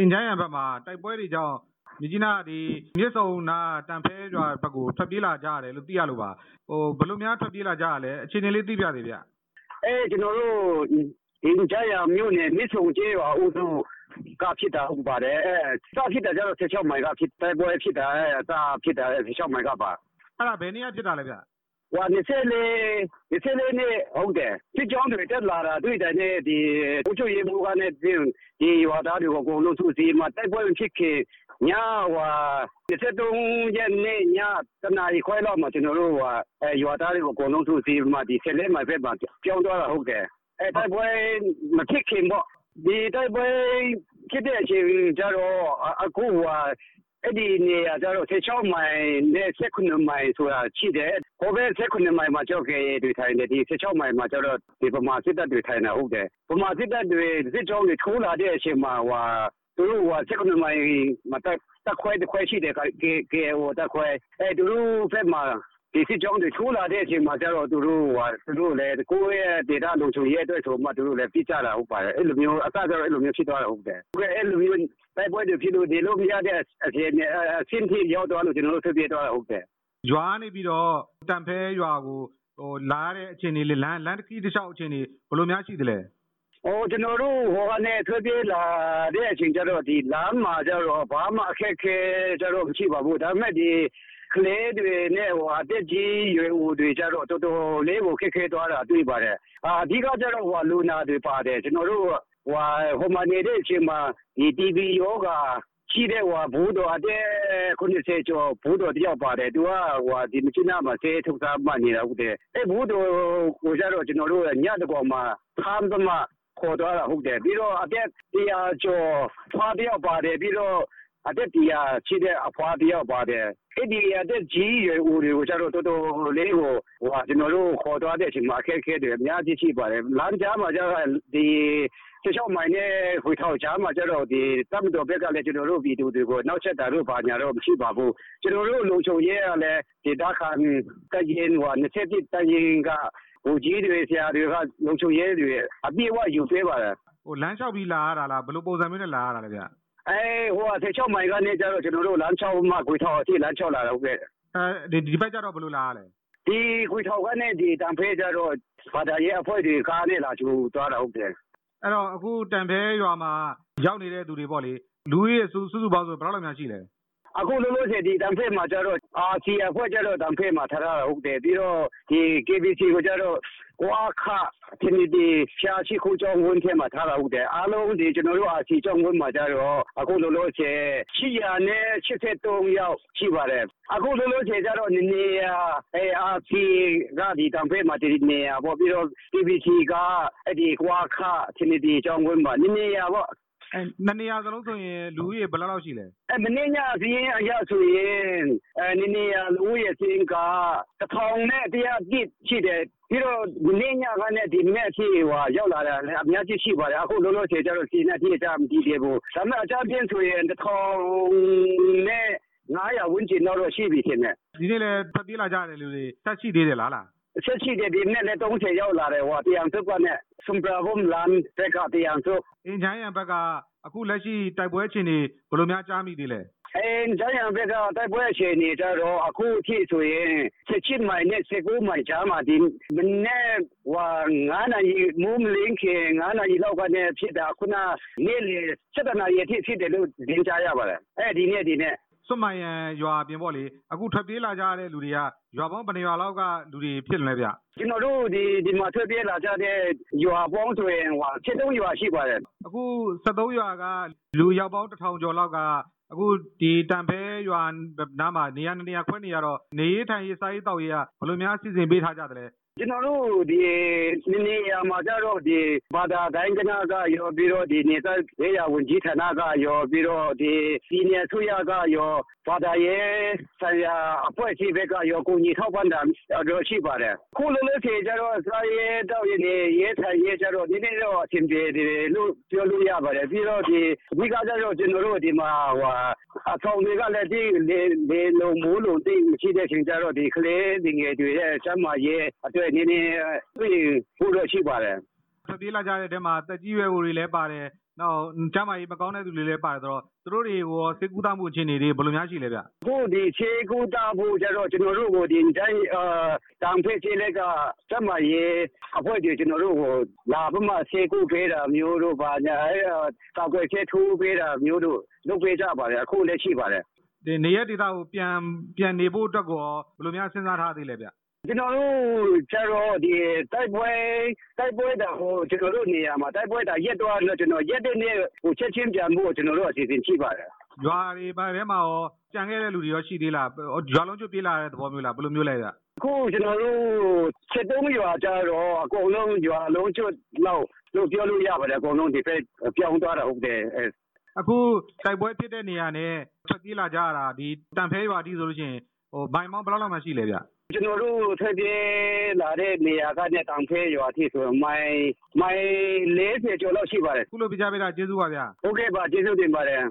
အင်ဂျန်းယန်ဘက်မှာတိုက်ပွဲတွေကြောင့်မြစ်ကြီးနားဒီမြစ်ဆုံနာတန်ဖဲရွာဘက်ကိုထွက်ပြေးလာကြရတယ်လို့သိရလို့ပါဟိုဘယ်လိုများထွက်ပြေးလာကြရလဲအခြေအနေလေးသိပြသေးဗျ။အဲကျွန်တော်တို့အင်ဂျန်းယန်မြို့နယ်မြစ်ဆုံကျေးရွာအုပ်စုကဖြစ်တာဟုတ်ပါတယ်အဲစဖြစ်တာကျတော့16မိုင်ကဖြစ်တိုက်ပွဲဖြစ်တာအဲစဖြစ်တာ16မိုင်ကပါအဲ့ဒါဘယ်နေရာဖြစ်တာလဲဗျ ဟို24 24နှစ်ဟုတ်တယ် စစ်ကြောင်းတွေ တက်လာတာတွေ့တယ်နဲ့ ဒီအုပ်ချုပ်ရေးမှူးကနဲ့ ဒီရွာသားတွေကို အကုန်လုံးသူစီမှာတိုက်ပွဲဖြစ်ခင်ညဟို23ရက်နေ့ညတနာရီခွဲလောက်မှာ ကျွန်တော်တို့ဟိုအဲရွာသားတွေကို အကုန်လုံးသူစီမှာဒီဆက်လက်မှာဖက်မှာ ပြောင်းသွားတာဟုတ်တယ်အဲတိုက်ပွဲမဖြစ်ခင်ပေါ့ ဒီတိုက်ပွဲဖြစ်တဲ့အချိန်ကျတော့ အခုဟို အဲ့ဒီနေရာကျတော့16မိုင်နဲ့19မိုင်ဆိုတာရှိတယ်။ဟိုဘက်19မိုင်မှာကြောက်ခဲ့တွေထိုင်တယ်ဒီ16မိုင်မှာကျတော့ဒီပမာစစ်တပ်တွေထိုင်တာဟုတ်တယ်။ပမာစစ်တပ်တွေစစ်ကြောင်းတွေထိုးလာတဲ့အချိန်မှာဟိုသူတို့ဟို19မိုင်မှာတက်တက်ခွဲတစ်ခွဲရှိတယ်ကေကေဟိုတက်ခွဲအဲသူတို့ဘက်မှာ ဒီစစ်ကြောင်းတွေထိုးလာတဲ့အချိန်မှာကျတော့သူတို့ဟိုသူတို့လည်းကိုယ့်ရဲ့ဒေတာလုံခြုံရေးအတွက်ဆိုမှသူတို့လည်းပြစ်ကြတာဟုတ်ပါတယ်အဲ့လိုမျိုးအစကျတော့အဲ့လိုမျိုးဖြစ်သွားတာဟုတ်တယ်ဟုတ်ကဲ့အဲ့လိုမျိုးတိုက်ပွဲတွေဖြစ်လို့ဒီလိုမရတဲ့အဖြစ်နဲ့အဆင့်ထိရောက်သွားလို့ကျွန်တော်တို့ဆွေးပြသွားတာဟုတ်တယ်ရွာနေပြီးတော့တန်ဖဲရွာကိုဟိုလာတဲ့အခြေအနေလေးလမ်းလမ်းတစ်ခီးတစ်လျှောက်အခြေအနေဘယ်လိုများရှိသလဲဟိုကျွန်တော်တို့ဟိုကနေထွေးပြေးလာတဲ့အချိန်ကျတော့ဒီလမ်းမှာကျတော့ဘာမှအခက်ခဲကျတော့မရှိပါဘူးဒါပေမဲ့ဒီ ကလေးတွေနဲ့ဟိုအသက်ကြီးရွယ်အိုတွေကျတော့တော်တော်လေးကိုခက်ခဲသွားတာတွေ့ပါတယ်အာအဓိကကျတော့ဟိုလူနာတွေပါတယ်ကျွန်တော်တို့ဟိုဟိုမှာနေတဲ့အချိန်မှာဒီ TB ယောဂရှိတဲ့ဟိုဘူတော်အတဲ့90ကျော်ဘူတော်တယောက်ပါတယ်သူကဟိုဒီမချနာမှာဆေးထုတ်စားမှနေတာဟုတ်တယ်အဲဘူတော်ကိုကျတော့ကျွန်တော်တို့ညတကောင်မှာဖမ်းသမားခေါ်သွားတာဟုတ်တယ်ပြီးတော့အသက်တရားကျော်ဖွာတယောက်ပါတယ်ပြီးတော့ အသက်တရားရှိတဲ့ အဖွာတယောက်ပါတယ် အဲ့ဒီအသက်ကြီးရွယ်ဦးတွေကိုကျတော့ တော်တော်လေးကိုဟိုကျွန်တော်တို့ ခေါ်သွားတဲ့အချိန်မှာ အခက်အခဲတွေ အများကြီးရှိပါတယ် လမ်းကြားမှာကျတော့ ဒီ16မိုင်နဲ့ ခွေထောက်ကြားမှာကျတော့ဒီတပ်မတော်ဘက်ကလည်း ကျွန်တော်တို့ဗီဒီယိုတွေကိုနောက်ဆက်တာတို့ပါညာတော့ မရှိပါဘူး ကျွန်တော်တို့ လုံခြုံရေးကလည်းဒီတာခံတရင်ဟို27တရင်ကဟိုကြီးတွေ ဆရာတွေက လုံခြုံရေးတွေ အပြည့်အဝယူပေးပါတယ်ဟိုလမ်းလျှောက်ပြီး လာရတာလား ဘယ်လိုပုံစံမျိုးနဲ့ လာရတာလဲဗျ အဲဟို16မိုင်ကနေကျတော့ကျွန်တော်တို့လမ်း6မှခွေထောက်အထိလမ်း6လာတော့ဟုတ်ကဲ့အဲဒီဒီဘက်ကျတော့ဘယ်လိုလာရလဲဒီခွေထောက်ကနေဒီတံဖေးကျတော့ဘာသာရေးအဖွဲ့တွေကားနဲ့လာချူသွားတာဟုတ်တယ်အဲ့တော့အခုတံဖဲရွာမှာရောက်နေတဲ့သူတွေပေါ့လေလူကြီးစုစုပေါင်းဆိုဘယ်လောက်လောက်များရှိလဲ အခုလောလောဆယ်ဒီတံဖေးမှာကျတော့အာစီအဖွဲ့ကျတော့တံဖေးမှာထားတာဟုတ်တယ်ပြီးတော့ဒီ KBC ကိုကျတော့ကွာခဒီဒီဖြာရှိခိုးကြောင်းဝန်ထဲမှာထားတာဟုတ်တယ်အားလုံးဒီကျွန်တော်တို့အာစီကြောင်းဝန်မှာကျတော့အခုလောလောဆယ်800နဲ့83ရောက်ရှိပါတယ်အခုလောလောဆယ်ကျတော့နေနေအဲအာစီကဒီတံဖေးမှာဒီနေရပေါ့ပြီးတော့ KBC ကအဲ့ဒီကွာခဒီဒီကြောင်းဝန်မှာနေနေရပေါ့အဲ နှစ်နေရာစလုံးဆိုရင် လူဦးရေ ဘယ်လောက်လောက်ရှိလဲအဲမင်းညစင်းအရဆိုရင်အဲနေနေရလူဦးရေစင်းကတစ်ထောင်နဲ့တရားပြည့်ရှိတယ် ပြီးတော့ဒီနေ့ညကနဲ့ဒီနေ့အထိဟိုရောက်လာတာလည်းအများကြီးရှိပါတယ် အခုလုံးလုံးချေကြတော့စီနဲ့အထိအကြမတည်သေးဘူး ဒါပေမဲ့ အကြပြင်းဆိုရင်တစ်ထောင်နဲ့900ဝန်းကျင်တော့ ရှိပြီခင်ဗျဒီနေ့လည်းဖတ်ပြေးလာကြတယ်လူတွေဆက်ရှိသေးတယ်လားလား ဆက်ရှိတယ်ဒီနေ့လည်း30ရောက်လာတယ်ဟိုတရားစုကနဲ့စွန်ပရာဘုံလန်တက်ကတရားစုအင်ဂျိုင်းရန်ဘက်ကအခုလက်ရှိတိုက်ပွဲအခြေအနေဘယ်လိုများကြားမိသေးလဲအင်းဂျိုင်းရန်ဘက်ကတိုက်ပွဲအခြေအနေကြတော့အခုအထိဆိုရင်17မိုင်နဲ့19မိုင်ကြားမှာဒီမနေ့ဟို9နာရီမူးမလင်းခင်9နာရီလောက်ကနေဖြစ်တာခုနနေ့လေ7နာရီအထိဖြစ်တယ်လို့သင်ကြားရပါတယ်အဲဒီနေ့ဒီနေ့ စွတ်မိုင်ရန်ရွာပြင်ပေါ့လေအခုထွက်ပြေးလာကြတဲ့လူတွေကရွာပေါင်းဘယ်နှရွာလောက်ကလူတွေဖြစ်လဲဗျကျွန်တော်တို့ဒီဒီမှာထွက်ပြေးလာကြတဲ့ရွာပေါင်းဆိုရင်ဟို73ရွာရှိပါတယ်အခု73ရွာကလူရောက်ပေါင်း1000ကျော်လောက်ကအခုဒီတန်ဖဲရွာနားမှာနေရာနေရာခွဲနေရတော့နေရေးထိုင်ရေးစားရေးတောက်ရေးကဘယ်လိုများစီစဉ်ပေးထားကြသလဲ ကျွန်တော်တို့ဒီနေရာမှာကြတော့ဒီဘာသာတိုင်းကနာကရောပြီးတော့ဒီနေသက်ရေးရဝန်ကြီးဌာနကရောပြီးတော့ဒီစီနီယာဆွေရကရောဘာသာရေးဆရာအဖွဲ့အစည်းဘက်ကရောကိုကြီးထောက်ပံ့တာတော့ရှိပါတယ်ခုလိုလေးဖြေကြတော့စာရေးတော့ရနေရေးထိုင်ရေးကြတော့ဒီနေ့တော့အဆင်ပြေတယ်လို့ပြောလို့ရပါတယ်ပြီးတော့ဒီဒီကကြတော့ကျွန်တော်တို့ဒီမှာဟိုအဆောင်တွေကလည်းဒီလေလေလုံးမိုးလုံးတိတ်မရှိတဲ့ချိန်ကြတော့ဒီကလေးတွေငယ်တွေရဲ့စမ်းမရေးအတွက်နည်းနည်းတွေ့ဖို့တော့ရှိပါတယ်ထွက်ပြေးလာကြတဲ့တဲမှာတက်ကြီးရွယ်ကိုတွေလည်းပါတယ်နောက်ကျမ်းမာရေးမကောင်းတဲ့သူတွေလည်းပါတယ်ဆိုတော့သူတို့တွေကိုရောစေကူတာမှုအခြေအနေတွေဘယ်လိုများရှိလဲဗျအခုဒီခြေကူတာဖို့ကျတော့ကျွန်တော်တို့ကိုဒီတိုင်းအာတောင်ဖိတ်ခြေလက်ကစက်မရေးအဖွဲ့တွေကျွန်တော်တို့ကိုလာပြီးမှခြေကူပေးတာမျိုးတို့ဗာညာအဲတောက်ွယ်ခြေထိုးပေးတာမျိုးတို့လုပ်ပေးကြပါတယ်အခုလည်းရှိပါတယ်ဒီနေရက်ဒေတာကိုပြန်ပြန်နေဖို့အတွက်ကိုရောဘယ်လိုများစဉ်းစားထားသေးလဲဗျ ကျွန်တော်တို့ကျတော့ ဒီတိုက်ပွဲ တိုက်ပွဲတာဟို ကျွန်တော်တို့နေရာမှာ တိုက်ပွဲတာရက်တော့လို့ကျွန်တော်ရက်တဲ့နေ့ဟိုချက်ချင်းပြန်ဖို့ ကျွန်တော်တို့ အစီအစဉ်ရှိပါတယ် ရွာတွေဘာထဲမှာရောကြံခဲ့တဲ့လူတွေရော ရှိသေးလား ရွာလုံးကျွတ်ပြေးလာတဲ့ သဘောမျိုးလား ဘယ်လိုမျိုးလဲဗျ အခုကျွန်တော်တို့စစ်တုံးရွာကြတော့ အကုန်လုံး ရွာလုံးကျွတ်လောက်လို့ ပြောလို့ရပါတယ် အကုန်လုံး ဒီဖက် ပြောင်းသွားတာ ဟုတ်တယ်အဲအခု တိုက်ပွဲဖြစ်တဲ့နေရာနဲ့ ထွက်ပြေးလာကြရတာ ဒီတန်ဖဲရွာအထိဆိုလို့ရှိရင် ဟိုဘိုင်မောင်းဘယ်လောက်လောက်မှရှိလဲဗျကျွန်တော်တို့ထွက်ပြေးလာတဲ့နေရာကနဲ့တောင်ဖဲရွာအထိဆိုမိုင်မိုင်40ကျော်လောက်ရှိပါတယ်ခုလိုပြကြပေးတာကျေးဇူးပါဗျာဟုတ်ကဲ့ပါကျေးဇူးတင်ပါတယ်